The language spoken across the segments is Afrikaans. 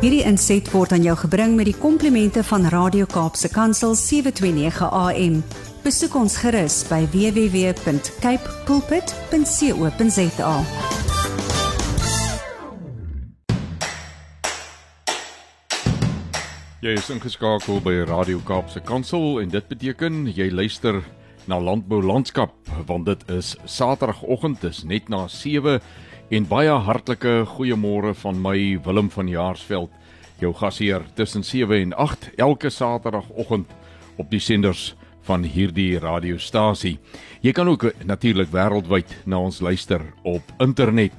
Hierdie inset word aan jou gebring met die komplimente van Radio Kaapse Kansel 729 AM. Besoek ons gerus by www.cape pulpit.co.za. Jy is ingeskakel by Radio Kaapse Kansel en dit beteken jy luister na Landbou Landskap want dit is Saterdagoggend dis net na 7 en baie hartlike goeiemôre van my Willem van Jaarsveld jou gasheer tussen 7 en 8 elke Saterdagoggend op die senders van hierdie radiostasie. Jy kan ook natuurlik wêreldwyd na ons luister op internet.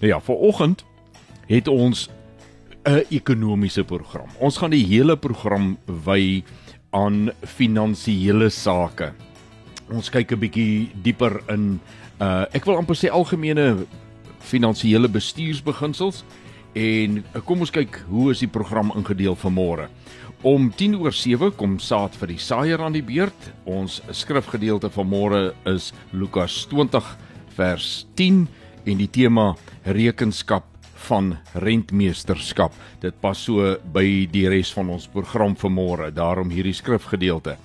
Nou ja, vir oggend het ons 'n ekonomiese program. Ons gaan die hele program wy aan finansiële sake. Ons kyk 'n bietjie dieper in uh ek wil amper sê algemene finansiële bestuursbeginsels en uh, kom ons kyk hoe is die program ingedeel vir môre. Om 10 oor 7 kom saad vir die saaier aan die beurt. Ons skrifgedeelte van môre is Lukas 20 vers 10 en die tema rekenskap van rentmeesterskap. Dit pas so by die res van ons program vir môre, daarom hierdie skrifgedeelte.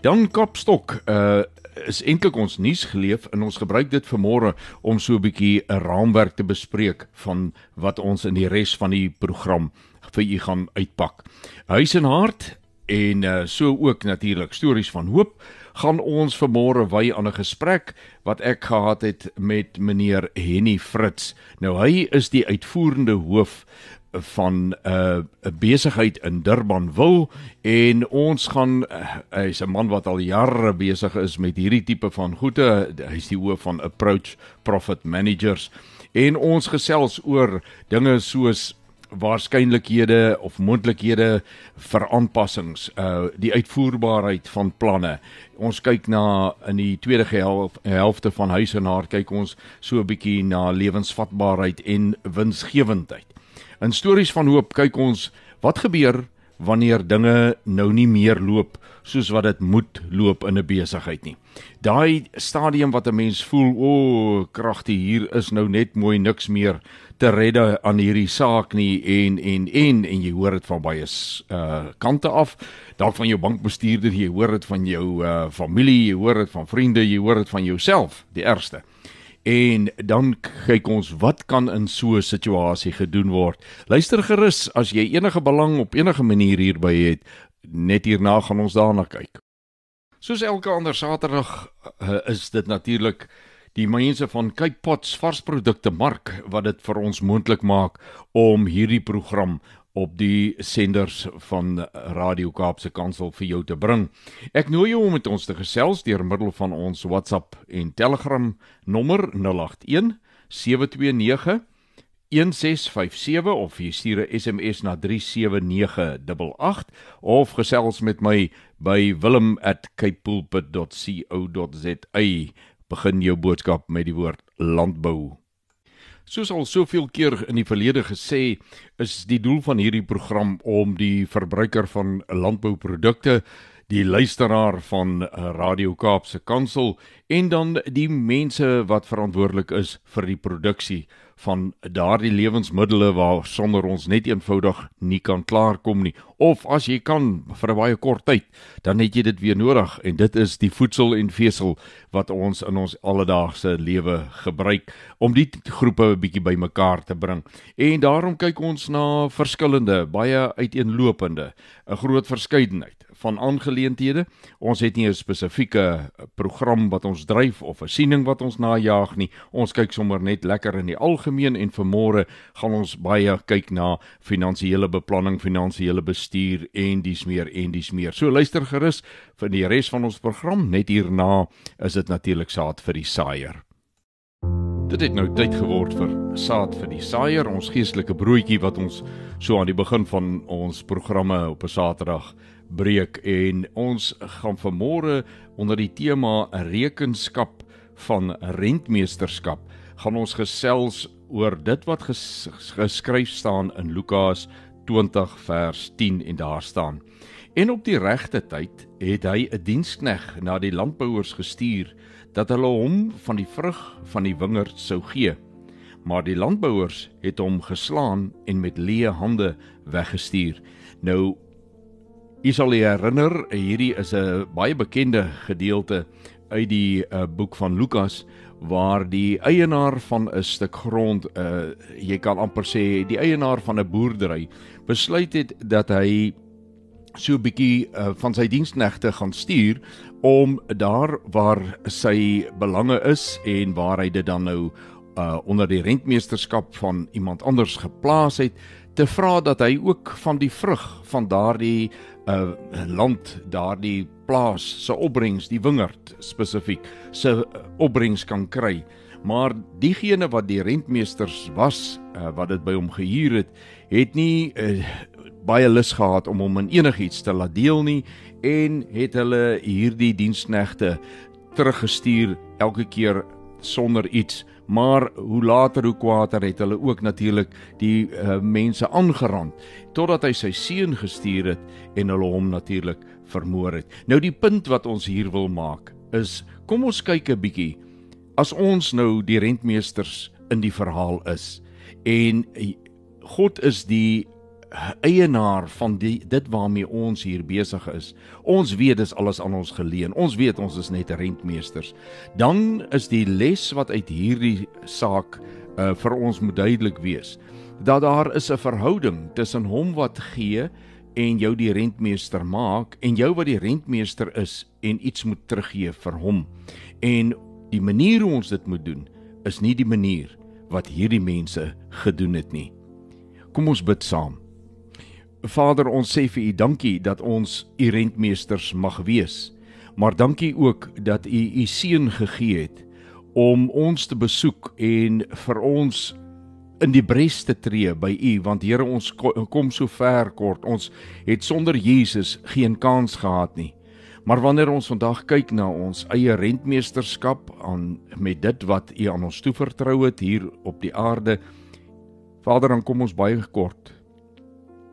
Dan Kapstok uh is eintlik ons nuus geleef en ons gebruik dit vir môre om so 'n bietjie 'n raamwerk te bespreek van wat ons in die res van die program vir u gaan uitpak. Huis en hart en uh, so ook natuurlik stories van hoop gaan ons vanmôre wy aan 'n gesprek wat ek gehad het met meneer Henny Fritz. Nou hy is die uitvoerende hoof van 'n uh, 'n besigheid in Durban wil en ons gaan uh, hy's 'n man wat al jare besig is met hierdie tipe van goede hy's die hoof van Approach Profit Managers en ons gesels oor dinge soos waarskynlikhede of moontlikhede vir aanpassings uh die uitvoerbaarheid van planne. Ons kyk na in die tweede helf, helfte van huis en haar kyk ons so 'n bietjie na lewensvatbaarheid en winsgewendheid. In stories van hoop kyk ons wat gebeur wanneer dinge nou nie meer loop soos wat dit moet loop in 'n besigheid nie. Daai stadium wat 'n mens voel, o, oh, kragte hier is nou net mooi niks meer te redde aan hierdie saak nie en en en en jy hoor dit van baie uh kante af, dalk van jou bankbestuurder, jy hoor dit van jou uh familie, jy hoor dit van vriende, jy hoor dit van jouself, die ergste. En dan kyk ons wat kan in so 'n situasie gedoen word. Luister gerus as jy enige belang op enige manier hierby het, net hierna gaan ons daarna kyk. Soos elke ander Saterdag uh, is dit natuurlik die mense van Cape Pots varsprodukte mark wat dit vir ons moontlik maak om hierdie program op die senders van Radio Kaapse Kansel vir jou te bring. Ek nooi jou om met ons te gesels deur middel van ons WhatsApp en Telegram nommer 081 729 1657 of jy stuur 'n SMS na 37988 of gesels met my by wilhelm@capepulpit.co.za begin jou boodskap met die woord landbou. Soos al soveel keer in die verlede gesê, is die doel van hierdie program om die verbruiker van landbouprodukte, die luisteraar van Radio Kaapse Kansel en dan die mense wat verantwoordelik is vir die produksie van daardie lewensmiddels waar sonder ons net eenvoudig nie kan klaarkom nie. Of as jy kan vir 'n baie kort tyd dan het jy dit weer nodig. En dit is die voedsel en vesel wat ons in ons alledaagse lewe gebruik om die groepe 'n bietjie bymekaar te bring. En daarom kyk ons na verskillende baie uiteenlopende 'n groot verskeidenheid van aangeleenthede. Ons het nie 'n spesifieke program wat ons dryf of 'n siening wat ons najag nie. Ons kyk sommer net lekker in die algemeen en vanmôre gaan ons baie kyk na finansiële beplanning, finansiële bestuur en dis meer en dis meer. So luister gerus vir die res van ons program. Net hierna is dit natuurlik saad vir die saaier. Dit het nou tyd geword vir saad vir die saaier, ons geestelike broodjie wat ons so aan die begin van ons programme op 'n Saterdag breek en ons gaan vanmôre onder die tema rekenskap van rentmeesterskap gaan ons gesels oor dit wat ges, geskryf staan in Lukas 20 vers 10 en daar staan en op die regte tyd het hy 'n dienskneg na die landbouers gestuur dat hulle hom van die vrug van die wingerd sou gee maar die landbouers het hom geslaan en met leë hande weggestuur. Nou u sal herinner, hierdie is 'n baie bekende gedeelte uit die uh, boek van Lukas waar die eienaar van 'n stuk grond, uh, jy kan amper sê die eienaar van 'n boerdery besluit het dat hy so 'n bietjie uh, van sy diensknegte gaan stuur om daar waar sy belange is en waar hy dit dan nou uh, onder die rentmeesterskap van iemand anders geplaas het te vra dat hy ook van die vrug van daardie uh, land, daardie plaas se opbrengs, die wingerd spesifiek, se opbrengs kan kry. Maar diegene wat die rentmeesters was, uh, wat dit by hom gehuur het, het nie uh, baie lus gehad om hom in enigiets te laat deel nie en het hulle hierdie diensknegte teruggestuur elke keer sonder iets maar hoe later hoe kwaader het hulle ook natuurlik die uh, mense aangerand totdat hy sy seun gestuur het en hulle hom natuurlik vermoor het. Nou die punt wat ons hier wil maak is kom ons kyk 'n bietjie as ons nou die rentmeesters in die verhaal is en God is die eienaar van die dit waarmee ons hier besig is. Ons weet dis alles aan ons geleen. Ons weet ons is net rentmeesters. Dan is die les wat uit hierdie saak uh, vir ons moet duidelik wees dat daar is 'n verhouding tussen hom wat gee en jou die rentmeester maak en jou wat die rentmeester is en iets moet teruggee vir hom. En die manier hoe ons dit moet doen is nie die manier wat hierdie mense gedoen het nie. Kom ons bid saam. Vader, ons sê vir U dankie dat ons U rentmeesters mag wees. Maar dankie ook dat U U seun gegee het om ons te besoek en vir ons in die bres te tree by U want Here ons kom so ver kort. Ons het sonder Jesus geen kans gehad nie. Maar wanneer ons vandag kyk na ons eie rentmeesterskap aan met dit wat U aan ons toevertrou het hier op die aarde, Vader, dan kom ons baie kort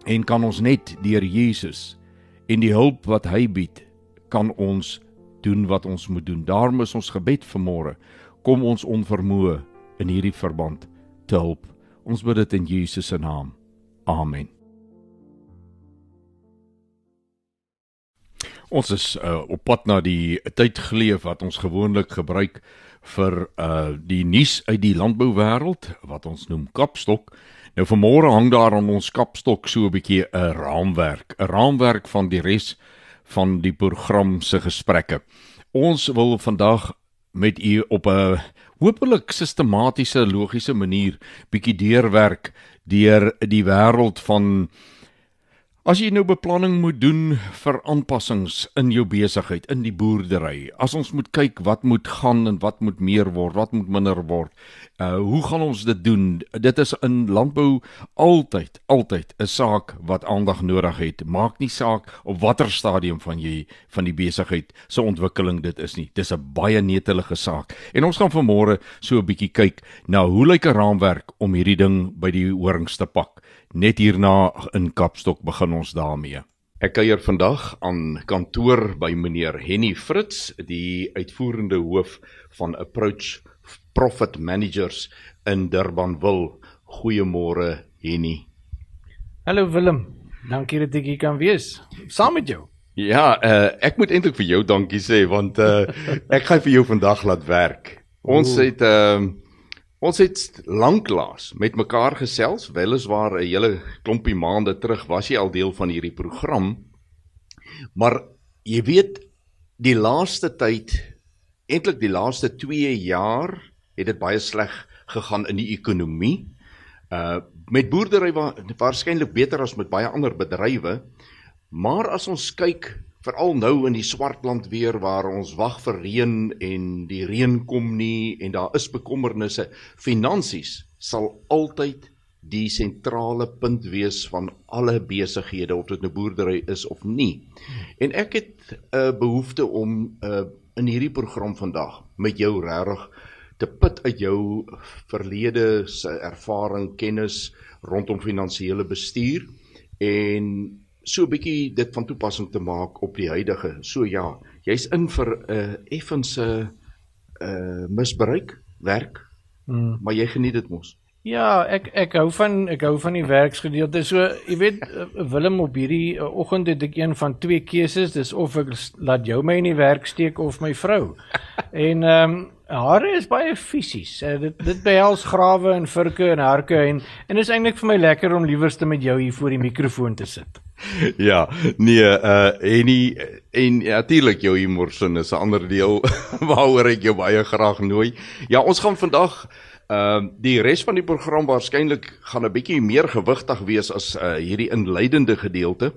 en kan ons net deur Jesus en die hulp wat hy bied kan ons doen wat ons moet doen. Daarom is ons gebed vanmôre kom ons onvermoë in hierdie verband te help. Ons bid dit in Jesus se naam. Amen. Ons is uh, op pad na die tyd geleef wat ons gewoonlik gebruik vir uh die nuus uit die landbouwêreld wat ons noem Kapstok. Nou vanmôre hang daar aan ons kapstok so 'n bietjie 'n raamwerk, 'n raamwerk van die res van die program se gesprekke. Ons wil vandag met u op 'n hopelik sistematiese, logiese manier bietjie deurwerk deur die wêreld van As jy nou beplanning moet doen vir aanpassings in jou besigheid, in die boerdery, as ons moet kyk wat moet gaan en wat moet meer word, wat moet minder word. Uh hoe gaan ons dit doen? Dit is in landbou altyd, altyd 'n saak wat aandag nodig het. Maak nie saak op watter stadium van jy van die besigheid se ontwikkeling dit is nie. Dis 'n baie netelige saak. En ons gaan vanmôre so 'n bietjie kyk na hoe lyk 'n raamwerk om hierdie ding by die horings te pak. Net hierna in Kapstok begin ons daarmee. Ek kuier vandag aan kantoor by meneer Henny Fritz, die uitvoerende hoof van Approach Profit Managers in Durbanville. Goeiemôre Henny. Hallo Willem. Dankie dat ek hier kan wees saam met jou. Ja, uh, ek moet eintlik vir jou dankie sê want uh, ek gaan vir jou vandag laat werk. Ons Oeh. het uh, Ons het lanklaas met mekaar gesels, weliswaar 'n hele klompie maande terug was jy al deel van hierdie program. Maar jy weet die laaste tyd, eintlik die laaste 2 jaar, het dit baie sleg gegaan in die ekonomie. Uh met boerdery wa waarskynlik beter as met baie ander bedrywe. Maar as ons kyk veral nou in die swartland weer waar ons wag vir reën en die reën kom nie en daar is bekommernisse finansies sal altyd die sentrale punt wees van alle besighede of dit nou boerdery is of nie. En ek het 'n uh, behoefte om uh, in hierdie program vandag met jou regtig te put uit jou verlede se ervaring kennis rondom finansiële bestuur en so 'n bietjie dit van toepassing te maak op die huidige. So ja, jy's in vir 'n uh, effense uh, misbruik werk. Mm. Maar jy geniet dit mos. Ja, ek ek hou van ek hou van die werksgedeelte. So, jy weet eh, Willem op hierdie uh, oggend het ek een van twee keuses, dis of ek laat jou my in die werk steek of my vrou. en ehm um, hare is baie fisies. Uh, dit dit behels grawe en virke en harke en en is eintlik vir my lekker om liewerste met jou hier voor die mikrofoon te sit. Ja, nee, uh en nie en natuurlik jou humorsin is 'n ander deel waaroor ek jou baie graag nooi. Ja, ons gaan vandag ehm uh, die res van die program waarskynlik gaan 'n bietjie meer gewigtig wees as uh hierdie inleidende gedeelte.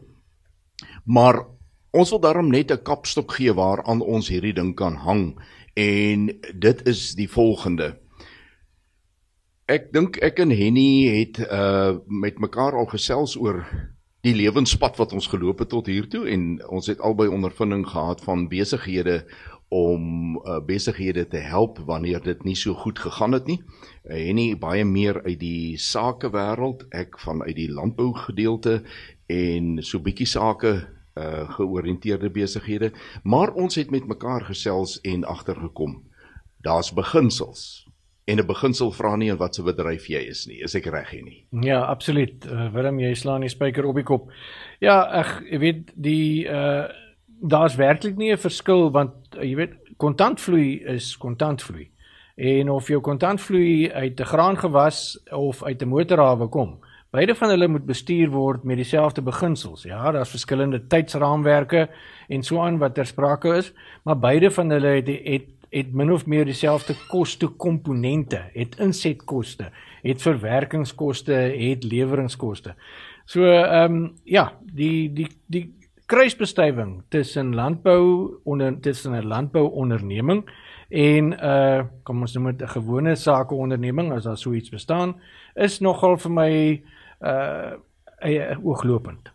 Maar ons wil daarom net 'n kapstok gee waaraan ons hierdie ding kan hang en dit is die volgende. Ek dink ek en Henny het uh met mekaar al gesels oor die lewenspad wat ons geloop het tot hier toe en ons het albei ondervinding gehad van besighede om uh, besighede te help wanneer dit nie so goed gegaan het nie. Uh, Henny baie meer uit die sakewêreld, ek vanuit die landbou gedeelte en so bietjie sake uh georiënteerde besighede, maar ons het met mekaar gesels en agtergekom. Daar's beginsels. En 'n beginsel vra nie in watter bedryf jy is nie. Is ek reg hier nie? Ja, absoluut. Uh, Willem, jy slaan die spyker op die kop. Ja, jy weet die uh daar's werklik nie 'n verskil want uh, jy weet kontantvloei is kontantvloei. En of jou kontantvloei uit 'n graangewas of uit 'n motorhawe kom, beide van hulle moet bestuur word met dieselfde beginsels. Ja, daar's verskillende tydsraamwerke en so aan wat ter sprake is, maar beide van hulle het het het min of meer dieselfde koste komponente, het insetkoste, het verwerkingskoste, het leweringskoste. So ehm um, ja, die die die kruisbestuiving tussen landbou onder tussen 'n landbouonderneming en uh kom ons noem dit 'n gewone sakeonderneming as daar so iets bestaan, is nogal vir my uh eie ooglopend.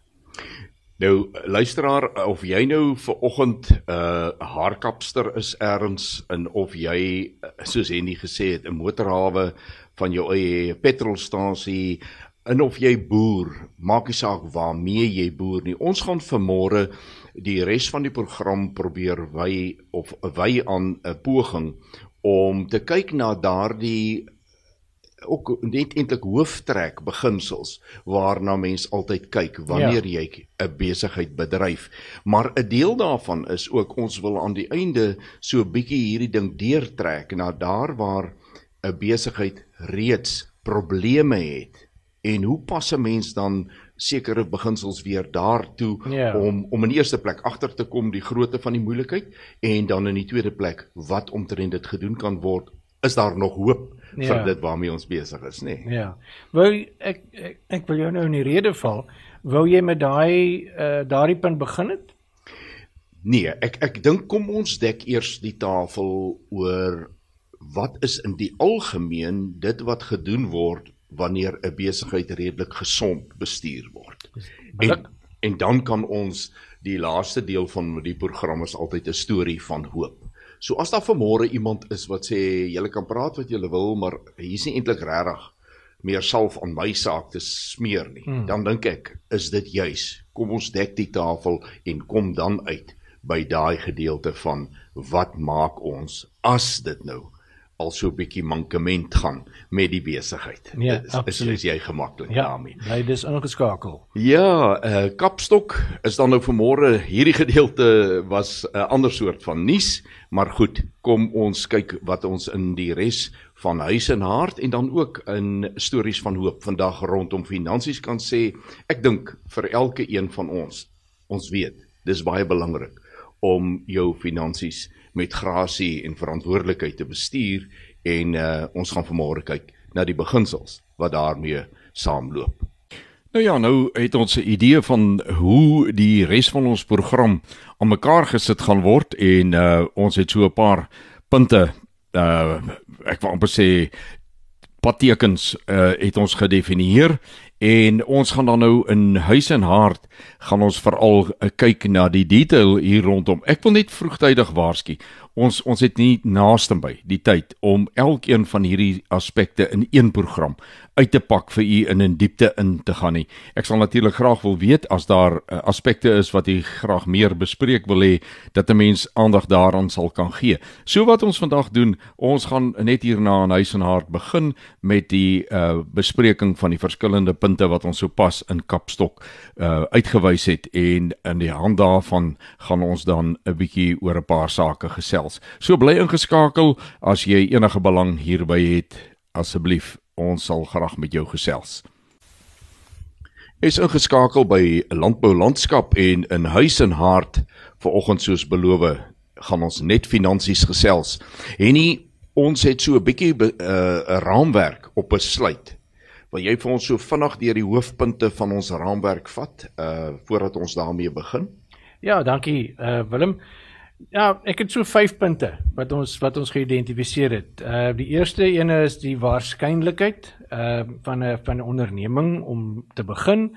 Nou luisteraar of jy nou ver oggend 'n uh, haarkapster is erns en of jy soos Henny gesê het 'n motorhawe van jou eie petrolstasie en of jy boer, maak nie saak waarmee jy boer nie. Ons gaan vanmôre die res van die program probeer wy of wy aan 'n poging om te kyk na daardie ook net eintlik hooftrek beginsels waarna mens altyd kyk wanneer ja. jy 'n besigheid bedryf. Maar 'n deel daarvan is ook ons wil aan die einde so 'n bietjie hierdie ding deurtrek na daar waar 'n besigheid reeds probleme het. En hoe pas 'n mens dan sekere beginsels weer daartoe Ja. om om in die eerste plek agter te kom die grootte van die moeilikheid en dan in die tweede plek wat omtrent dit gedoen kan word is daar nog hoop ja. vir Ja. dit waarmee ons besig is, nê? Nee. Ja. Wou jy- ek, ek ek wil jou nou in die rede val. Wou jy met daai uh daardie punt begin het? Nee, ek ek dink kom ons dek eers die tafel oor wat is in die algemeen dit wat gedoen word wanneer 'n besigheid redelik gesond bestuur word. En en dan kan ons die laaste deel van die program is altyd 'n storie van hoop. So as daar vanmôre iemand is wat sê julle kan praat wat julle wil, maar hier's nie eintlik regtig meer salf aan my saak te smeer nie. Hmm. Dan dink ek, is dit juis. Kom ons dek die tafel en kom dan uit by daai gedeelte van wat maak ons as dit nou al so 'n bietjie mankement gaan met die besigheid. Ja, is, is, absoluut. is jy gemaklik Ja, daarmee? bly dis ingeskakel. Ja, uh Kapstok is dan nou vanmôre hierdie gedeelte was 'n uh, ander soort van nuus, maar goed, kom ons kyk wat ons in die res van huis en hart en dan ook in stories van hoop vandag rondom finansies kan sê. Ek dink vir elke een van ons, ons weet, dis baie belangrik om jou finansies met grasie en verantwoordelikheid te bestuur en uh ons gaan vanmôre kyk na die beginsels wat daarmee saamloop. Nou ja, nou het ons 'n idee van hoe die res van ons program aan mekaar gesit gaan word en uh ons het so 'n paar punte uh ek wil amper sê padtekens uh het ons gedefinieer En ons gaan dan nou in huis en hart gaan ons veral uh, kyk na die detail hier rondom. Ek wil net vroegtydig waarsku. Ons ons het nie naaste by die tyd om elkeen van hierdie aspekte in een program uit te pak vir u in 'n diepte in te gaan nie. Ek sal natuurlik graag wil weet as daar uh, aspekte is wat u graag meer bespreek wil hê dat 'n mens aandag daaraan sal kan gee. So wat ons vandag doen, ons gaan net hierna in huis en hart begin met die uh, bespreking van die verskillende punte wat ons sopas in Kapstok uh, uitgewys het en in die hand daarvan gaan ons dan 'n bietjie oor 'n paar sake gesels. So bly ingeskakel as jy enige belang hierby het, asseblief ons sal graag met jou gesels. Is ingeskakel by Landbou Landskap en in Huis en Hart vanoggend soos beloof gaan ons net finansies gesels. En nie ons het so 'n bietjie 'n uh, raamwerk op besluit. Wil jy vir ons so vinnig deur die hoofpunte van ons raamwerk vat uh voordat ons daarmee begin? Ja, dankie uh Willem. Ja, ek het so 5 punte wat ons wat ons geïdentifiseer het. Uh die eerste ene is die waarskynlikheid uh van 'n van 'n onderneming om te begin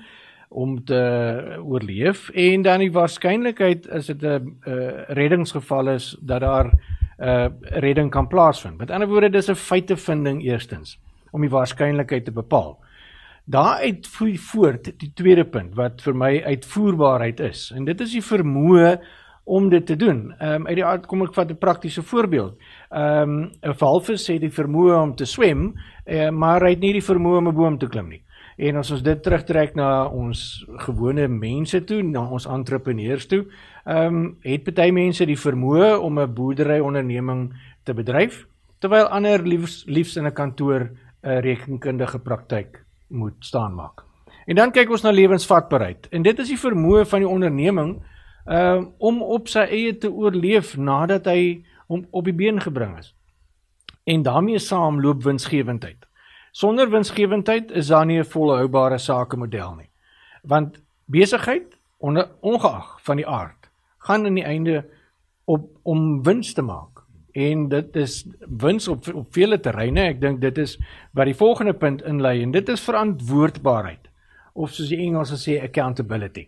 om te oorleef en dan die waarskynlikheid is dit 'n uh, reddingsgeval is dat daar 'n uh, redding kan plaasvind. Met ander woorde, dis 'n feitevinding eerstens om die waarskynlikheid te bepaal. Daaruit vloei voort die tweede punt wat vir my uitvoerbaarheid is. En dit is die vermoë om dit te doen. Ehm um, uit die aard kom ek vat 'n praktiese voorbeeld. Ehm um, 'n walvis het die vermoë om te swem, uh, maar hy het nie die vermoë om 'n boom te klim nie. En as ons dit terugtrek na ons gewone mense toe, na ons entrepreneurs toe, ehm um, het baie mense die vermoë om 'n boerdery onderneming te bedryf, terwyl ander liefs liefs in 'n kantoor 'n rekenkundige praktyk moet staan maak. En dan kyk ons na lewensvatbaarheid. En dit is die vermoë van die onderneming uh, om op sy eie te oorleef nadat hy hom op die been gebring is. En daarmee saam loop winsgewendheid. Sonder winsgewendheid is daar nie 'n volhoubare sakemodel nie. Want besigheid ongeag van die aard gaan in die einde op om wins te maak. En dit is wins op op vele terreine. Ek dink dit is wat die volgende punt inlei en dit is verantwoordbaarheid of soos die Engels sê accountability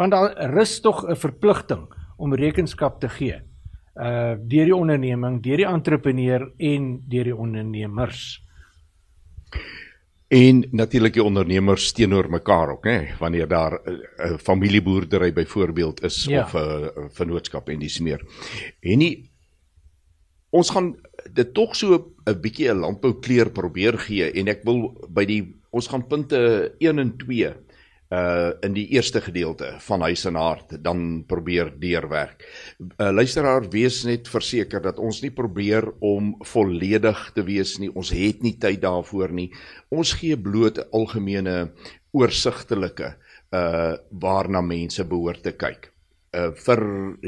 want daar rus tog 'n verpligting om rekenskap te gee uh deur die onderneming, deur die entrepreneur en deur die ondernemers. En natuurlik die ondernemers teenoor mekaar ook, hè, wanneer daar 'n uh, familieboerdery byvoorbeeld is ja. of 'n uh, vennootskap en dis meer. En nie ons gaan dit tog so 'n bietjie 'n landbou kleur probeer gee en ek wil by die ons gaan punte 1 en 2 uh in die eerste gedeelte van huis en hart dan probeer deurwerk. Uh luisteraar wees net verseker dat ons nie probeer om volledig te wees nie. Ons het nie tyd daarvoor nie. Ons gee bloot 'n algemene oorsigtelike uh waarna mense behoort te kyk uh, vir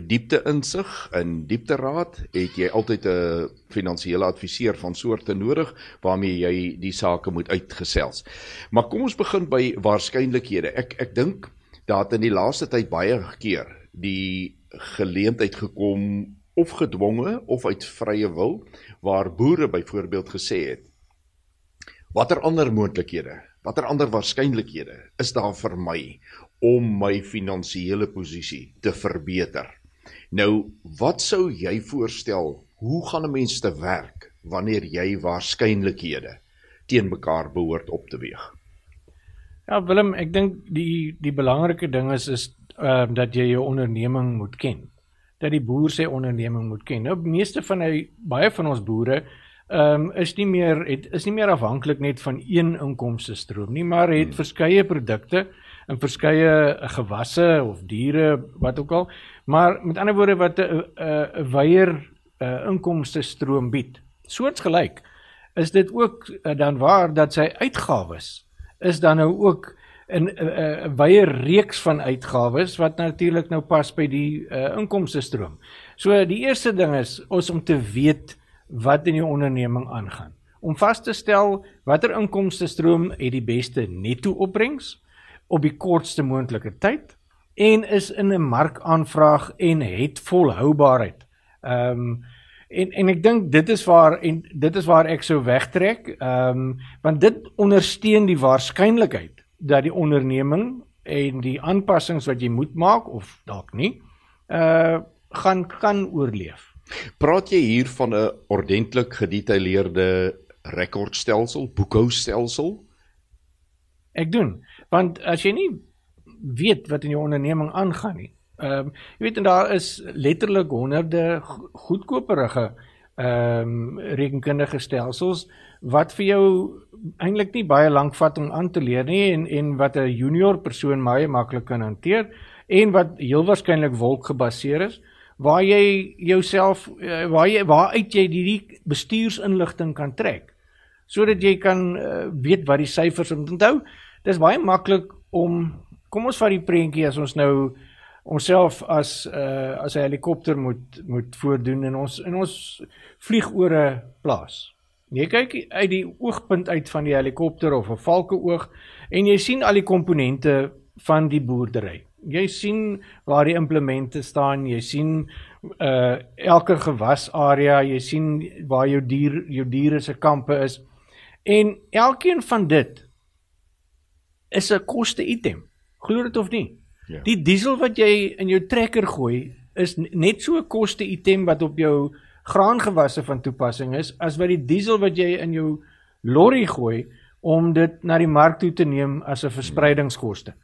diepte insig in diepte raad het jy altyd 'n finansiële adviseur van soorte nodig waarmee jy die sake moet uitgesels. Maar kom ons begin by waarskynlikhede. Ek ek dink dat in die laaste tyd baie keer die geleentheid gekom of gedwonge of uit vrye wil waar boere byvoorbeeld gesê het watter ander moontlikhede watter ander waarskynlikhede is daar vir my om my finansiële posisie te verbeter. Nou, wat sou jy voorstel? Hoe gaan 'n mens te werk wanneer jy waarskynlikhede teen mekaar behoort op te weeg? Ja, Willem, ek dink die die belangrike ding is is ehm uh, dat jy jou onderneming moet ken. Dat die boer sy onderneming moet ken. Nou, meeste van hy baie van ons boere ehm um, is nie meer het is nie meer afhanklik net van een inkomste stroom nie, maar het hmm. verskeie produkte in verskeie gewasse of diere wat ook al maar met ander woorde wat 'n 'n weier inkomste stroom bied soortgelyk is dit ook uh, dan waar dat sy uitgawes is dan nou ook 'n 'n weier reeks van uitgawes wat natuurlik nou pas by die uh, inkomste stroom. So die eerste ding is ons om te weet wat in die onderneming aangaan. Om vas te stel watter inkomste stroom het die beste netto opbrengs op die kortste moontlike tyd en is in 'n markaanvraag en het volhoubaarheid. Ehm um, en en ek dink dit is waar en dit is waar ek sou wegtrek. Ehm um, want dit ondersteun die waarskynlikheid dat die onderneming en die aanpassings wat jy moet maak of dalk nie uh gaan kan oorleef. Praat jy hier van 'n ordentlik gedetailleerde rekordstelsel, boekhoustelsel? Ek doen, want as jy nie weet wat in jou onderneming aangaan nie. Ehm um, jy weet en daar is letterlik honderde goedkoperige ehm um, rekenkundige stelsels wat vir jou eintlik nie baie lank vat om aan te leer nie en en wat 'n junior persoon baie maklik kan hanteer en wat heel waarskynlik wolk gebaseer is waar jy jouself eh, waar jy waar uit jy die bestuursinligting kan trek sodat jy kan uh, weet wat die syfers onthou dis baie maklik om kom ons vat die prentjie as ons nou onsself as uh, as 'n helikopter moet moet voordoen en ons en ons vlieg oor 'n plaas Jy kyk uit die oogpunt uit van die helikopter of 'n valkeoog en jy sien al die komponente van die boerdery. Jy sien waar die implemente staan, jy sien uh elke gewasarea, jy sien waar jou dier jou diere se kampe is. En elkeen van dit is 'n koste item. Glo dit of nie? Ja. Die diesel wat jy in jou trekker gooi is net so 'n koste item wat op jou graangewasse van toepassing is as wat die diesel wat jy in jou lorry gooi om dit na die mark toe te neem as 'n verspreidingskoste.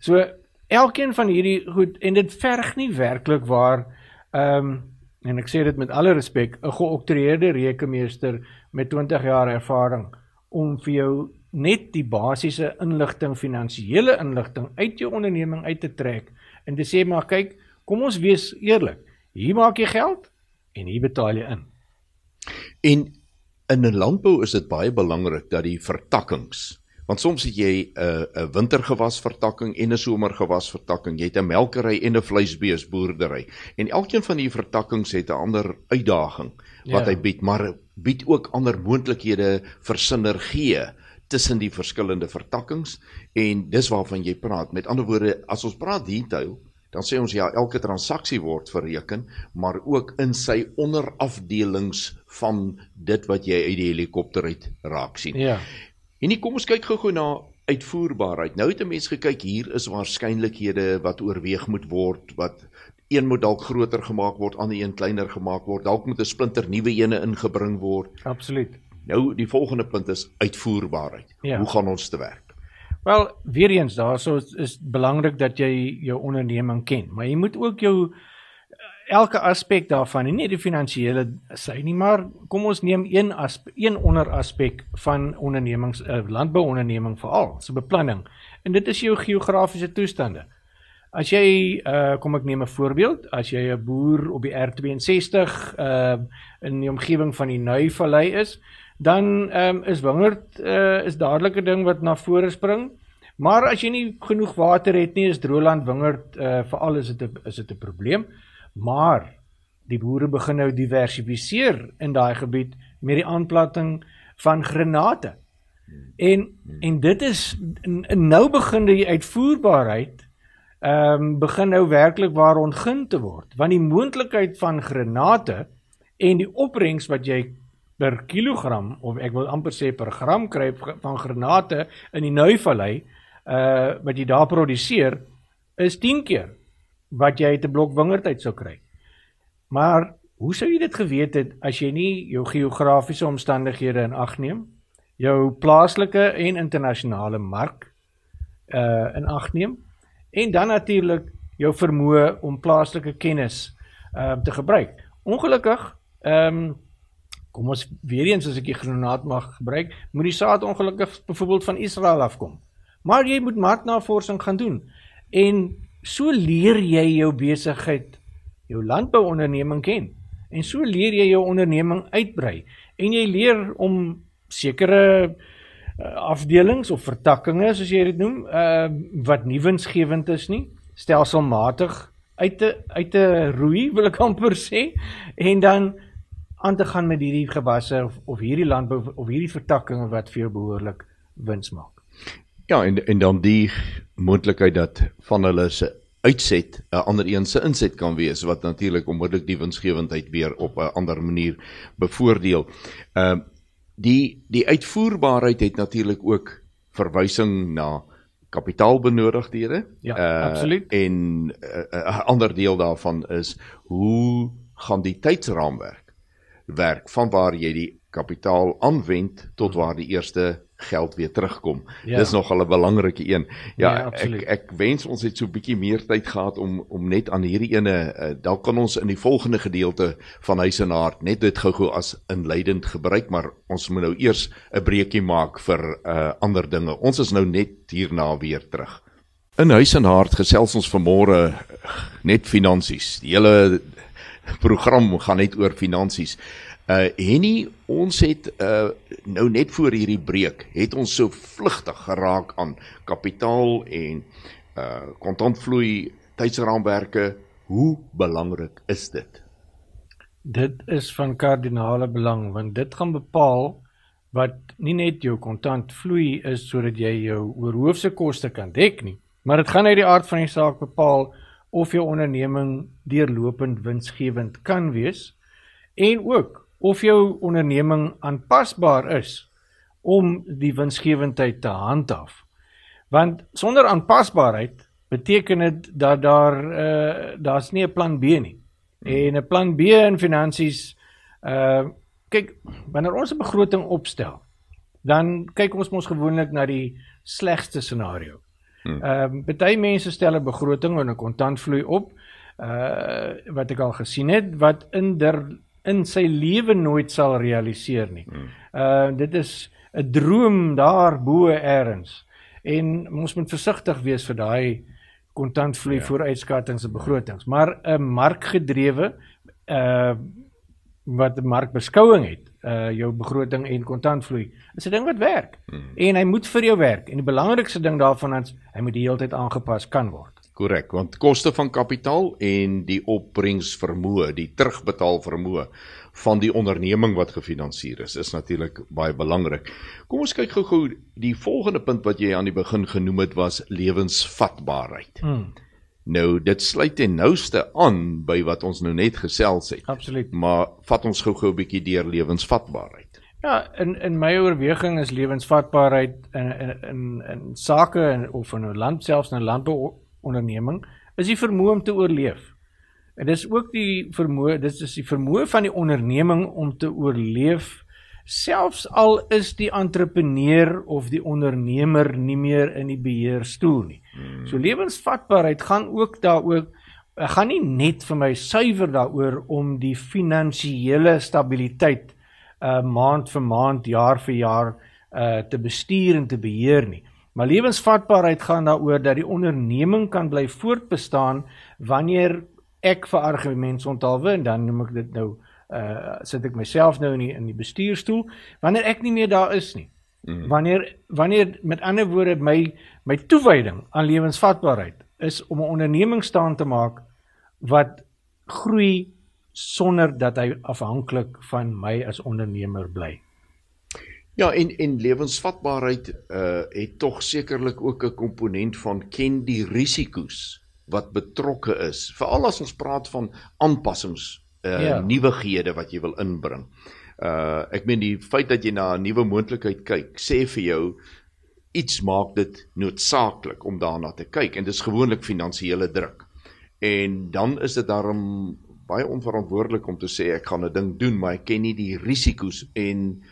So elkeen van hierdie goed en dit verg nie werklik waar ehm um, en ek sê dit met alle respek 'n geoktroeëerde rekenmeester met 20 jaar ervaring om vir jou net die basiese inligting finansiële inligting uit jou onderneming uit te trek en te sê maar kyk kom ons wees eerlik hier maak jy geld en hier betaal jy in. En in 'n landbou is dit baie belangrik dat die vertakkings want soms het jy 'n 'n wintergewas vertakking en 'n somergewas vertakking. Jy het 'n melkery en 'n vleisbees boerdery. En elkeen van die vertakkings het 'n ander uitdaging wat ja. hy bied, maar bied ook ander moontlikhede vir sinergie tussen die verskillende vertakkings en dis waarvan jy praat. Met ander woorde, as ons praat detail, dan sê ons ja, elke transaksie word bereken, maar ook in sy onderafdelings van dit wat jy uit die helikopter uit raak sien. Ja. En nie kom ons kyk gou-gou na uitvoerbaarheid. Nou het 'n mens gekyk hier is waarskynlikhede wat oorweeg moet word wat een moet dalk groter gemaak word, ander een kleiner gemaak word, dalk moet 'n splinter nuwe ene ingebring word. Absoluut. Nou die volgende punt is uitvoerbaarheid. Ja. Hoe gaan ons te werk? Wel, weer eens daarso is, is belangrik dat jy jou onderneming ken, maar jy moet ook jou elke aspek daarvan, nie die finansiële sy nie, maar kom ons neem een aspek, een onderaspek van ondernemings uh, landbouonderneming veral, se beplanning. En dit is jou geografiese toestande. As jy uh kom ek neem 'n voorbeeld, as jy 'n boer op die R62 uh in die omgewing van die Nuivallei is, dan ehm um, is wingerd uh, is dadelik 'n ding wat na vore spring. Maar as jy nie genoeg water het nie, is droëland wingerd uh, veral is dit 'n is dit 'n probleem. Maar die boere begin nou diversifiseer in daai gebied met die aanplanting van granate. En en dit is nou begin die uitvoerbaarheid ehm um, begin nou werklik waar ontgin te word want die moontlikheid van granate en die opbrengs wat jy per kilogram of ek wil amper sê per gram kry van granate in die Nuivallei uh wat jy daar produseer is 10 keer wat jy uit 'n blok wingerd uit sou kry. Maar hoe sou jy dit geweet het as jy nie jou geografiese omstandighede in ag neem, jou plaaslike en internasionale mark uh in ag neem en dan natuurlik jou vermoë om plaaslike kennis uh te gebruik. Ongelukkig ehm um, kom ons weer eens as ek die granaat mag gebruik, moet die saad ongelukkig byvoorbeeld van Israel afkom. Maar jy moet marknavorsing gaan doen. En so leer jy jou besigheid, jou landbouonderneming ken. En so leer jy jou onderneming uitbrei en jy leer om sekere uh, afdelings of vertakkings soos jy dit noem, uh wat nie winsgewend is nie, stelselmatig uit te uit te roei wil ek amper sê en dan aan te gaan met hierdie gewasse of, of hierdie landbou of hierdie vertakkings wat vir jou behoorlik wins maak. Ja, en en dan die moontlikheid dat van hulle se uitset 'n ander een se inset kan wees wat natuurlik onmiddellik die winsgewendheid weer op 'n ander manier bevoordeel. Ehm uh, die die uitvoerbaarheid het natuurlik ook verwysing na kapitaalbenodigdhede. Ja, uh, absoluut. En 'n uh, uh, ander deel daarvan is hoe gaan die tydsraamwerk werk van waar jy die kapitaal aanwend tot waar die eerste geld weer terugkom. Ja. Dis nogal 'n belangrike een. Ja, ja ek ek wens ons het so 'n bietjie meer tyd gehad om om net aan hierdie ene uh, dalk kan ons in die volgende gedeelte van Huis en Hart net dit gou-gou as inleidend gebruik, maar ons moet nou eers 'n breekie maak vir uh, ander dinge. Ons is nou net hierna weer terug. In Huis en Hart gesels ons vanmôre net finansies. Die hele program gaan net oor finansies. Uh Henny, ons het uh nou net voor hierdie breek het ons so vlugtig geraak aan kapitaal en uh kontantvloei tydsraamwerke. Hoe belangrik is dit? Dit is van kardinale belang want dit gaan bepaal wat nie net jou kontantvloei is sodat jy jou oorhoofse koste kan dek nie, maar dit gaan uit die aard van die saak bepaal of jou onderneming deurlopend winsgewend kan wees en ook of jou onderneming aanpasbaar is om die winsgewendheid te handhaaf. Want sonder aanpasbaarheid beteken dit dat daar uh daar's nie 'n plan B nie. Hmm. En 'n plan B in finansies uh kyk wanneer ons 'n begroting opstel, dan kyk ons mos gewoonlik na die slegste scenario. Hmm. Ehm um, baie mense stel 'n begroting en 'n kontantvloei op uh wat ek al gesien het wat in der in sy lewe nooit sal realiseer nie. Hmm. Uh dit is 'n droom daar bo eers. En ons moet versigtig wees vir daai kontantvloei ja. vooruitskattings en begrotings, maar 'n markgedrewe uh wat 'n markbeskouing het, uh jou begroting en kontantvloei, is 'n ding wat werk. Hmm. En hy moet vir jou werk. En die belangrikste ding daarvan is hy moet die hele tyd aangepas kan word. Korrek, want koste van kapitaal en die opbrengsvermoë, die terugbetaalvermoë van die onderneming wat gefinansier is, is natuurlik baie belangrik. Kom ons kyk gou-gou die volgende punt wat jy aan die begin genoem het was lewensvatbaarheid. Hmm. Nou dit sluit ten nouste aan by wat ons nou net gesels het. Absoluut. Maar vat ons gou-gou 'n bietjie deur lewensvatbaarheid. Ja, in in my oorweging is lewensvatbaarheid in in in, in sake en of in 'n land selfs 'n landbou onderneming is die vermoë om te oorleef. En dis ook die vermoë, dis is die vermoë van die onderneming om te oorleef selfs al is die entrepreneur of die ondernemer nie meer in die beheerstoel nie. Hmm. So lewensvatbaarheid gaan ook daaroor gaan nie net vir my suiwer daaroor om die finansiële stabiliteit uh maand vir maand, jaar vir jaar uh te bestuur en te beheer nie. Maar lewensvatbaarheid gaan daaroor dat die onderneming kan bly voortbestaan wanneer ek vir argumente onthaalwe en dan noem ek dit nou uh sit ek myself nou in die, in die bestuurstoel wanneer ek nie meer daar is nie. Mm. Wanneer wanneer met ander woorde my my toewyding aan lewensvatbaarheid is om 'n onderneming staan te maak wat groei sonder dat hy afhanklik van my as ondernemer bly. Ja, en en lewensvatbaarheid uh het tog sekerlik ook 'n komponent van ken die risiko's wat betrokke is. Veral as ons praat van aanpassings, uh ja. nuwighede wat jy wil inbring. Uh ek meen die feit dat jy na 'n nuwe moontlikheid kyk, sê vir jou iets maak dit noodsaaklik om daarna te kyk en dis gewoonlik finansiële druk. En dan is dit daarom baie onverantwoordelik om te sê ek gaan 'n ding doen, maar ek ken nie die risiko's en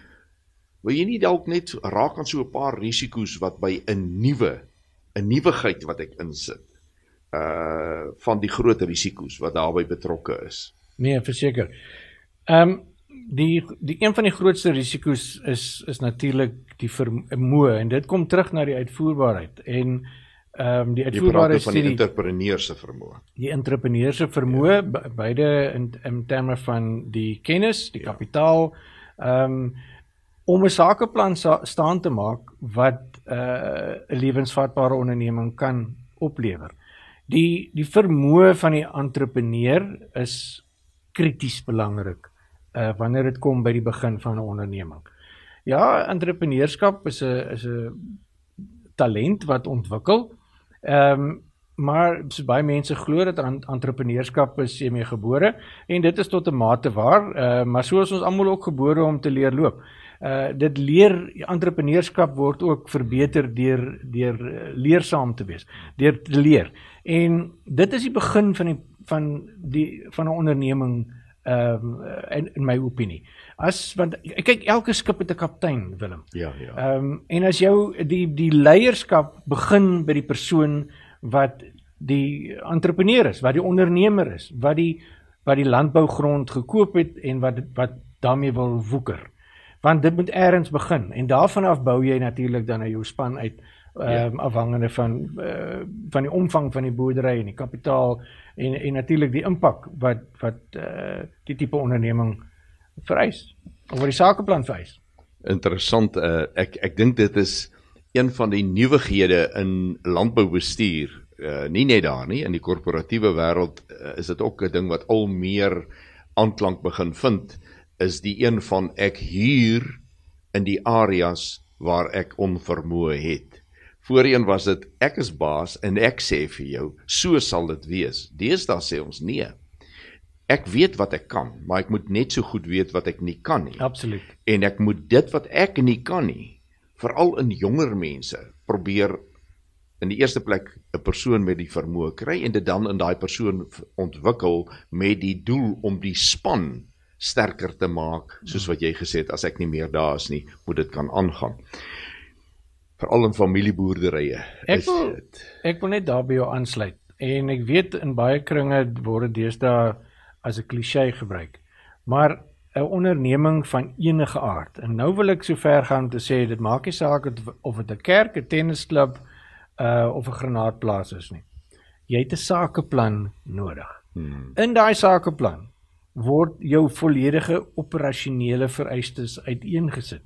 Wil jy nie dalk net raak aan so 'n paar risiko's wat by 'n nuwe 'n nuwigheid wat ek insit uh van die groot risiko's wat daarbey betrokke is? Nee, verseker. Ehm um, die die een van die grootste risiko's is is natuurlik die vermoë en dit kom terug na die uitvoerbaarheid en ehm um, die uitvoerbaarheid van die entrepreneur se vermoë. Die entrepreneur se vermoë ja. beide in in terme van die kennis, die ja. kapitaal ehm um, om 'n sakeplan sa staan te maak wat 'n uh, lewensvatbare onderneming kan oplewer. Die die vermoë van die entrepreneur is krities belangrik uh wanneer dit kom by die begin van 'n onderneming. Ja, entrepreneurskap is 'n is 'n talent wat ontwikkel. Ehm um, maar so baie mense glo dat entrepreneurskap is jy mee gebore en dit is tot 'n mate waar, uh maar so is ons almal ook gebore om te leer loop. Uh dit leer entrepreneurskap word ook verbeter deur deur uh, leersaam te wees, deur te leer. En dit is die begin van die van die van 'n onderneming ehm um, in in my opinie. As want kyk elke skip het 'n kaptein, Willem. Ja, ja. Ehm um, en as jou die die leierskap begin by die persoon wat die entrepreneur is, wat die ondernemer is, wat die wat die landbougrond gekoop het en wat wat daarmee wil woeker. Want dit moet eers begin en daarvan af bou jy natuurlik dan na jou span uit ehm um, ja. afhangende van uh, van die omvang van die boerdery en die kapitaal en en natuurlik die impak wat wat uh, die tipe onderneming vereis of wat die sakeplan vereis. Interessant uh, ek ek dink dit is een van die nuwighede in landboubestuur uh, nie net daar nie in die korporatiewe wêreld uh, is dit ook 'n ding wat al meer aanklank begin vind is die een van ek huur in die areas waar ek onvermoë het. Voorheen was dit ek is baas en ek sê vir jou, so sal dit wees. Deesdae sê ons nee. Ek weet wat ek kan, maar ek moet net so goed weet wat ek nie kan nie. Absoluut. En ek moet dit wat ek nie kan nie, veral in jonger mense, probeer in die eerste plek 'n persoon met die vermoë kry en dit dan in daai persoon ontwikkel met die doel om die span sterker te maak soos wat jy gesê het as ek nie meer daar is nie moet dit kan aangaan veral in familieboerderye ek wil het... ek wil net daarby jou aansluit en ek weet in baie kringe word dit deesdae as 'n klise gebruik maar 'n onderneming van enige aard en nou wil ek sover gaan om te sê dit maak nie saak of dit 'n kerk 'n tennisklub uh of 'n granaatplaas is nie. Jy het 'n sakeplan nodig. Hmm. In daai sakeplan word jou volledige operasionele vereistes uiteengesit.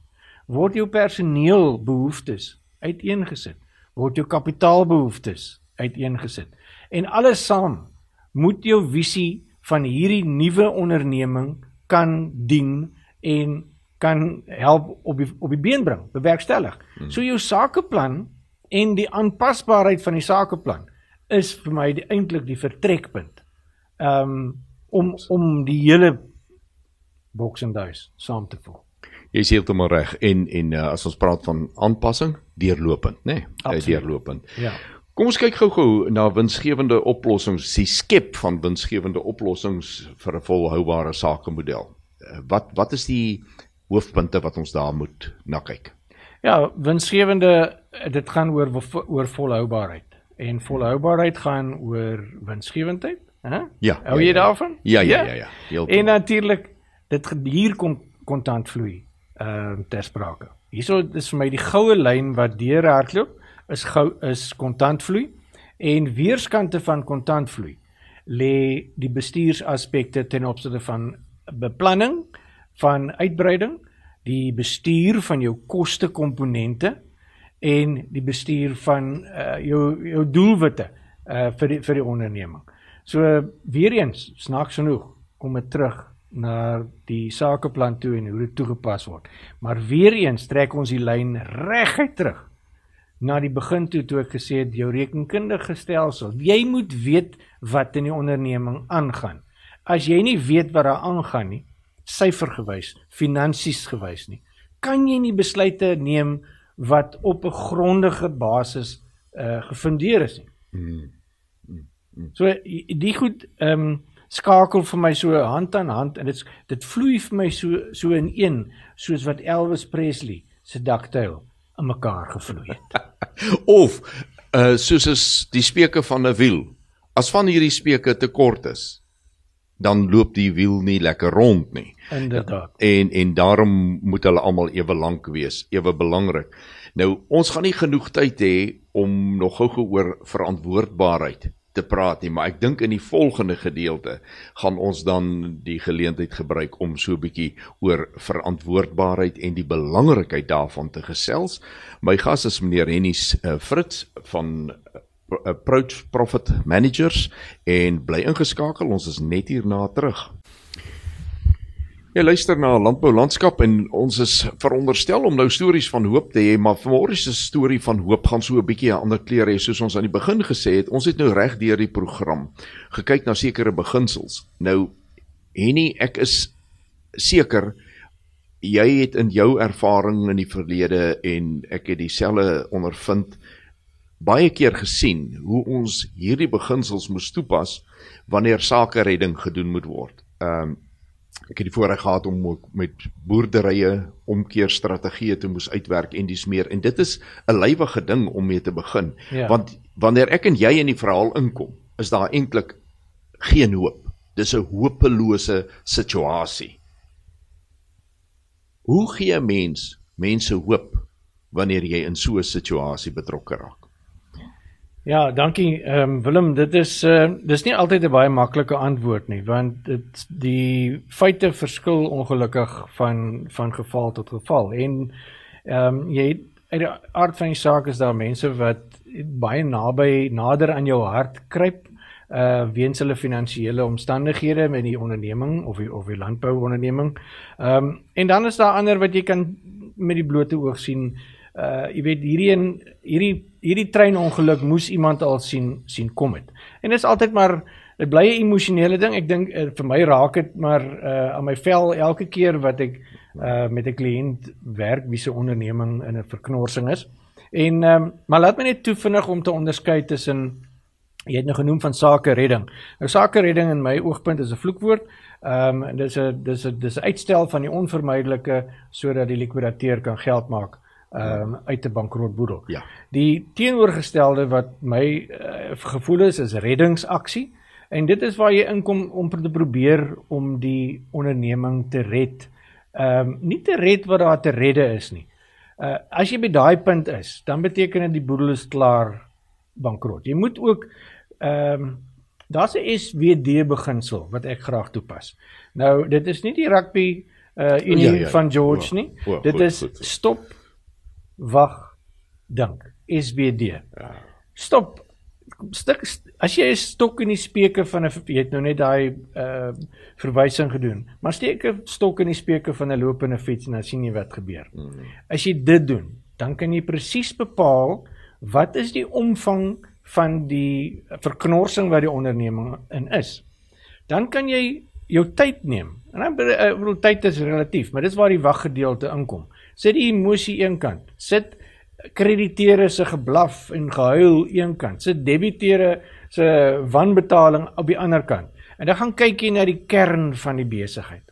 Word jou personeelbehoeftes uiteengesit. Word jou kapitaalbehoeftes uiteengesit. En alles saam moet jou visie van hierdie nuwe onderneming kan dien en kan help op die op die been bring, bewerkstellig. Hmm. So jou sakeplan en die aanpasbaarheid van die sakeplan is vir my die eintlik die vertrekpunt. Ehm um, om om die hele boks en duis saam te voel. Jy sê heeltemal reg en en uh, as ons praat van aanpassing, deurlopend, nê? Nee, deurlopend. Ja. Kom ons kyk gou-gou na winsgewende oplossings, die skep van winsgewende oplossings vir 'n volhoubare sakemodel. Uh, wat wat is die hoofpunte wat ons daar moet na kyk? Ja, winsgewende dit gaan oor oor volhoubaarheid en volhoubaarheid gaan oor winsgewendheid, hè? Ja. Hou jy ja, ja. daarvan? Ja, ja, ja, ja. ja. En natuurlik dit hier kom kontantvloei ehm uh, ter sprake. Hierso is vir my die goue lyn wat deur hardloop is gou is kontantvloei en weerskante van kontantvloei lê die bestuursaspekte ten opsigte van beplanning van uitbreiding die bestuur van jou koste komponente en die bestuur van uh, jou jou doelwitte uh, vir die, vir die onderneming. So weer eens snaaks genoeg kom dit terug na die sakeplan toe en hoe dit toegepas word. Maar weer eens trek ons die lyn reguit terug na die begin toe toe ek gesê het jou rekenkundige stelsel. Jy moet weet wat in die onderneming aangaan. As jy nie weet wat daar aangaan nie, syfergewys, finansies gewys nie. Kan jy nie besluite neem wat op 'n grondige basis uh gefundeer is nie. Hmm. Hmm. So die goed ehm um, skakel vir my so hand aan hand en dit dit vloei vir my so so in een soos wat Elvis Presley se daktyl in mekaar gevloei het. of uh soos is die speke van 'n wiel. As van hierdie speke te kort is, dan loop die wiel nie lekker rond nie. Inderdaad. En en daarom moet hulle almal ewe lank wees, ewe belangrik. Nou ons gaan nie genoeg tyd hê om nog gou-gou oor verantwoordbaarheid te praat nie, maar ek dink in die volgende gedeelte gaan ons dan die geleentheid gebruik om so 'n bietjie oor verantwoordbaarheid en die belangrikheid daarvan te gesels. My gas is meneer Hennies uh, Fritz van approach profit managers en bly ingeskakel ons is net hierna terug. Jy luister na Landbou Landskap en ons is veronderstel om nou stories van hoop te hê, maar vanmôre se storie van hoop gaan so 'n bietjie 'n ander kleur hê soos ons aan die begin gesê het. Ons het nou reg deur die program gekyk na sekere beginsels. Nou Henny, ek is seker jy het in jou ervaring in die verlede en ek het dieselfde ondervind baie keer gesien hoe ons hierdie beginsels moes toepas wanneer sake redding gedoen moet word. Ehm um, ek het die voorreg gehad om met boerderye omkeerstrategieë te moes uitwerk en dis meer. En dit is 'n lywige ding om mee te begin. Ja. want wanneer ek en jy in die verhaal inkom is daar eintlik geen hoop. Dis 'n hopelose situasie. Hoe gee 'n mens mense hoop wanneer jy in so 'n situasie betrokke raak Ja, dankie ehm um, Willem, dit is uh dis nie altyd 'n baie maklike antwoord nie, want dit die feite verskil ongelukkig van van geval tot geval en ehm um, jy uit die aard van die saak is daar mense wat baie naby nader aan jou hart kruip uh weens hulle finansiële omstandighede met die onderneming of die of die landbouonderneming. Ehm um, en dan is daar ander wat jy kan met die blote oog sien uh jy weet hierdie een hierdie hierdie treinongeluk moes iemand al sien sien kom het. En dit is altyd maar dit bly 'n emosionele ding. Ek dink uh, vir my raak dit maar uh aan my vel elke keer wat ek uh met 'n kliënt werk wie se onderneming in 'n verknorsing is. En ehm um, maar laat my net toe vinnig om te onderskei tussen jy het nou genoem van sake redding. Nou sake redding in my oogpunt is 'n vloekwoord. Ehm um, dis 'n dis 'n dis 'n uitstel van die onvermydelike sodat die likwidateur kan geld maak um, uit 'n bankrotboedel. Ja. Die teenoorgestelde wat my uh, gevoel is is reddingsaksie en dit is waar jy inkom om te probeer om die onderneming te red. Ehm um, nie te red wat daar te redde is nie. Uh as jy by daai punt is, dan beteken dit die boedel is klaar bankrot. Jy moet ook ehm um, daar's 'n SWD beginsel wat ek graag toepas. Nou dit is nie die rugby uh unie ja, ja, van George nie. O, o, dit goed, is goed. stop wag dink SBD. Ja. Stop. Stuk as jy 'n stok in die speker van 'n jy het nou net daai uh verwysing gedoen. Maar steek 'n stok in die speker van 'n lopende fiets en dan sien jy wat gebeur. Mm. As jy dit doen, dan kan jy presies bepaal wat is die omvang van die verknorsing wat die onderneming in is. Dan kan jy jou tyd neem. En dan bedoel tyd is relatief, maar dis waar die waggedeelte inkom. Sit die emosie eenkant. Sit krediteure se geblaf en gehuil eenkant. Sit debiteure se wanbetaling op die ander kant. En dan gaan kyk jy na die kern van die besigheid.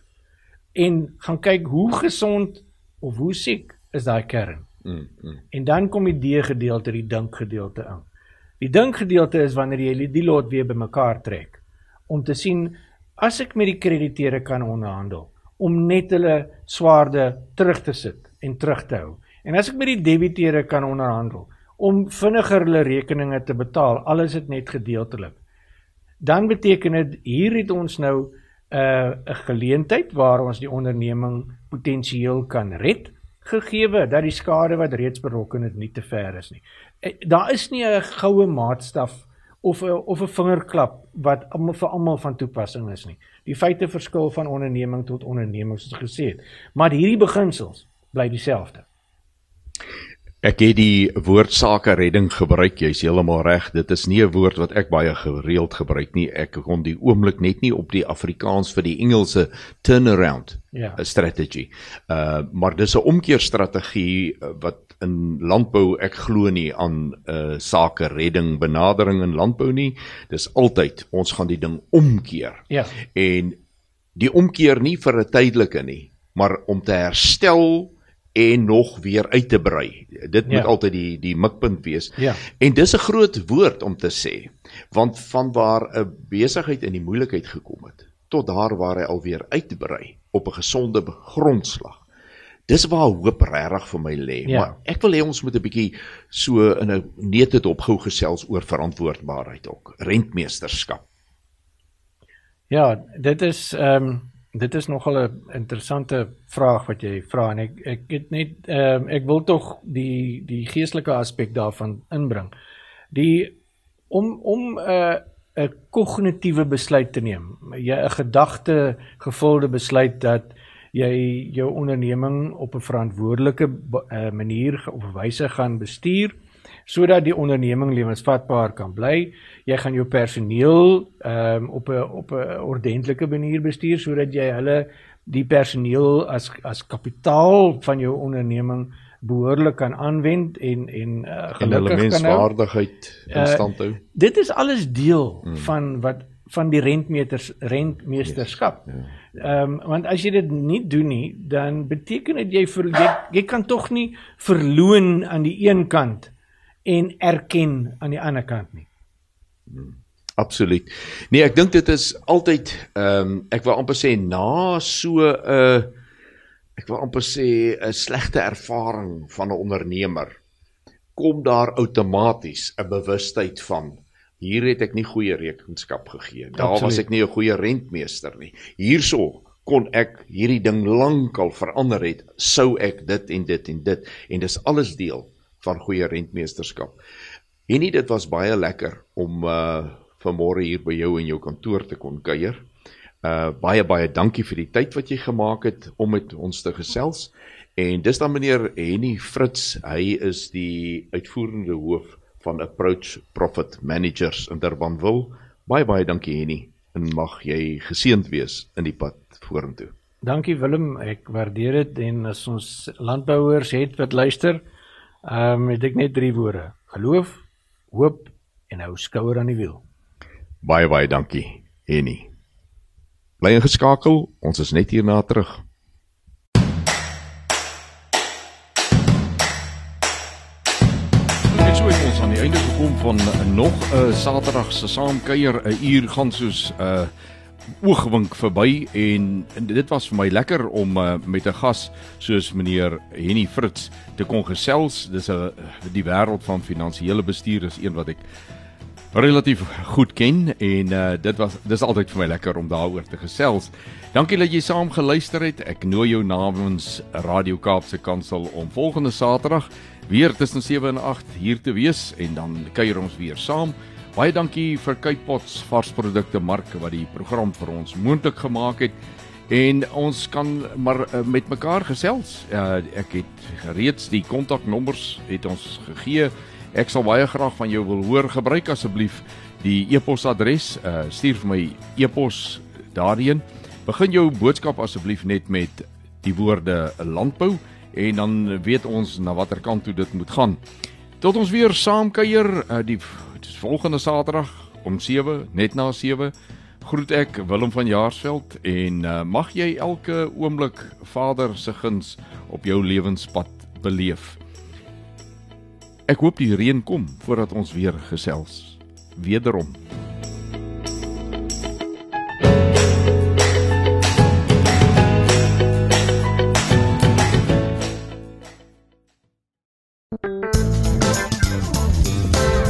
En gaan kyk hoe gesond of hoe siek is daai kern. Mm, mm. En dan kom die D-gedeelte, die dinkgedeelte in. Die dinkgedeelte is wanneer jy die lot weer bymekaar trek om te sien as ek met die krediteure kan onderhandel om net hulle swaarde terug te sit en terug te hou. En as ek met die debiteure kan onderhandel om vinniger hulle rekeninge te betaal, alles het net gedeeltelik. Dan beteken dit hier het ons nou 'n uh, 'n geleentheid waar ons die onderneming potensieel kan red gegeewe dat die skade wat reeds berokken is nie te ver is nie. Eh, daar is nie 'n goue maatstaf of 'n of 'n vingerklap wat almal vir almal van toepassing is nie. Die feite verskil van onderneming tot onderneming soos gesê het. Maar hierdie beginsels bly dieselfde. Ek het die woord sake redding gebruik. Jy's heeltemal reg. Dit is nie 'n woord wat ek baie gereeld gebruik nie. Ek kon die oomblik net nie op die Afrikaans vir die Engelse turnaround ja. 'n strategy. Uh maar dis 'n omkeerstrategie uh, wat in landbou ek glo nie aan 'n uh, sake redding benadering in landbou nie. Dis altyd ons gaan die ding omkeer. Ja. En die omkeer nie vir 'n tydelike nie, maar om te herstel en nog weer uit te brei. Dit moet ja. altyd die die mikpunt wees. Ja. En dis 'n groot woord om te sê, want van waar 'n besigheid in die moeilikheid gekom het tot daar waar hy alweer uitbrei op 'n gesonde grondslag. Dis waar hoop regtig vir my lê, ja. maar ek wil hê ons moet 'n bietjie so in 'n neete dit opgehou gesels oor verantwoordbaarheid ook, rentmeesterskap. Ja, dit is ehm um dit is nogal 'n interessante vraag wat jy vra en ek ek het net ehm uh, ek wil tog die die geestelike aspek daarvan inbring. Die om om 'n uh, 'n kognitiewe besluit te neem. Jy 'n gedagte gevulde besluit dat jy jou onderneming op 'n verantwoordelike uh, manier of wyse gaan bestuur sodat die onderneming lewensvatbaar kan bly. Jy gaan jou personeel ehm um, op 'n op 'n ordentlike manier bestuur sodat jy hulle die personeel as as kapitaal van jou onderneming behoorlik kan aanwend en en uh, gelukkig kan hou. Menswaardigheid in stand hou. Uh, dit is alles deel hmm. van wat van die rentmeters rentmeesterskap. Ehm yes. yeah. um, want as jy dit nie doen nie, dan beteken dit jy jy, jy kan tog nie verloon aan die een kant en erken aan die ander kant nie. Hmm. Absoluut. Nee, ek dink dit is altyd ehm um, ek wil amper sê na so 'n uh, ek wil amper sê 'n slegte ervaring van 'n ondernemer kom daar outomaties 'n bewustheid van hier het ek nie goeie rekenskap gegee. Daar Absoluut. was ek nie 'n goeie rentmeester nie. Hierso kon ek hierdie ding lankal verander het, sou ek dit en dit en dit en dis alles deel van goeie rentmeesterskap. En nie dit was baie lekker om uh vanmôre hier by jou in jou kantoor te kon kuier. Uh baie baie dankie vir die tyd wat jy gemaak het om met ons te gesels. En dis dan meneer Henny Fritz, hy is die uitvoerende hoof van Approach Profit Managers in Durbanville. Baie baie dankie Henny en mag jy geseënd wees in die pad vorentoe. Dankie Willem, ek waardeer dit en as ons landbouers het wat luister, ehm um, het ek net drie woorde: geloof, hoop en hou skouer aan die wiel. Baie baie dankie Henny. Bly ingeskakel, ons is net hierna terug. aan die einde gekom van nog 'n Saterdag se saamkuier. 'n Uur gaan soos 'n uh, oogwink verby en, en dit was vir my lekker om uh, met 'n gas soos meneer Henny Fritz te kon gesels. Dis 'n die wêreld van finansiële bestuur is een wat ek relatief goed ken en uh, dit was dis altyd vir my lekker om daaroor te gesels. Dankie dat jy saam geluister het. Ek nooi jou namens Radio Kaapse Kansel om volgende Saterdag weer tussen 7 en 8 hier te wees en dan kuier ons weer saam. Baie dankie vir Kypots varsprodukte mark wat die program vir ons moontlik gemaak het en ons kan maar uh, met mekaar gesels. Uh, ek het reeds die kontaknommers het ons gegee. Ek sal baie graag van jou wil hoor. Gebruik asseblief die e-posadres. Uh, stuur vir my e-pos daarheen. Begin jou boodskap asseblief net met die woorde landbou en dan weet ons na watter kant toe dit moet gaan. Tot ons weer saam kuier uh, die volgende Saterdag om 7 net na 7 groet ek Willem van Jaarsveld en uh, mag jy elke oomblik Vader se guns op jou lewenspad beleef. Ek hoop die reën kom voordat ons weer gesels. Wederom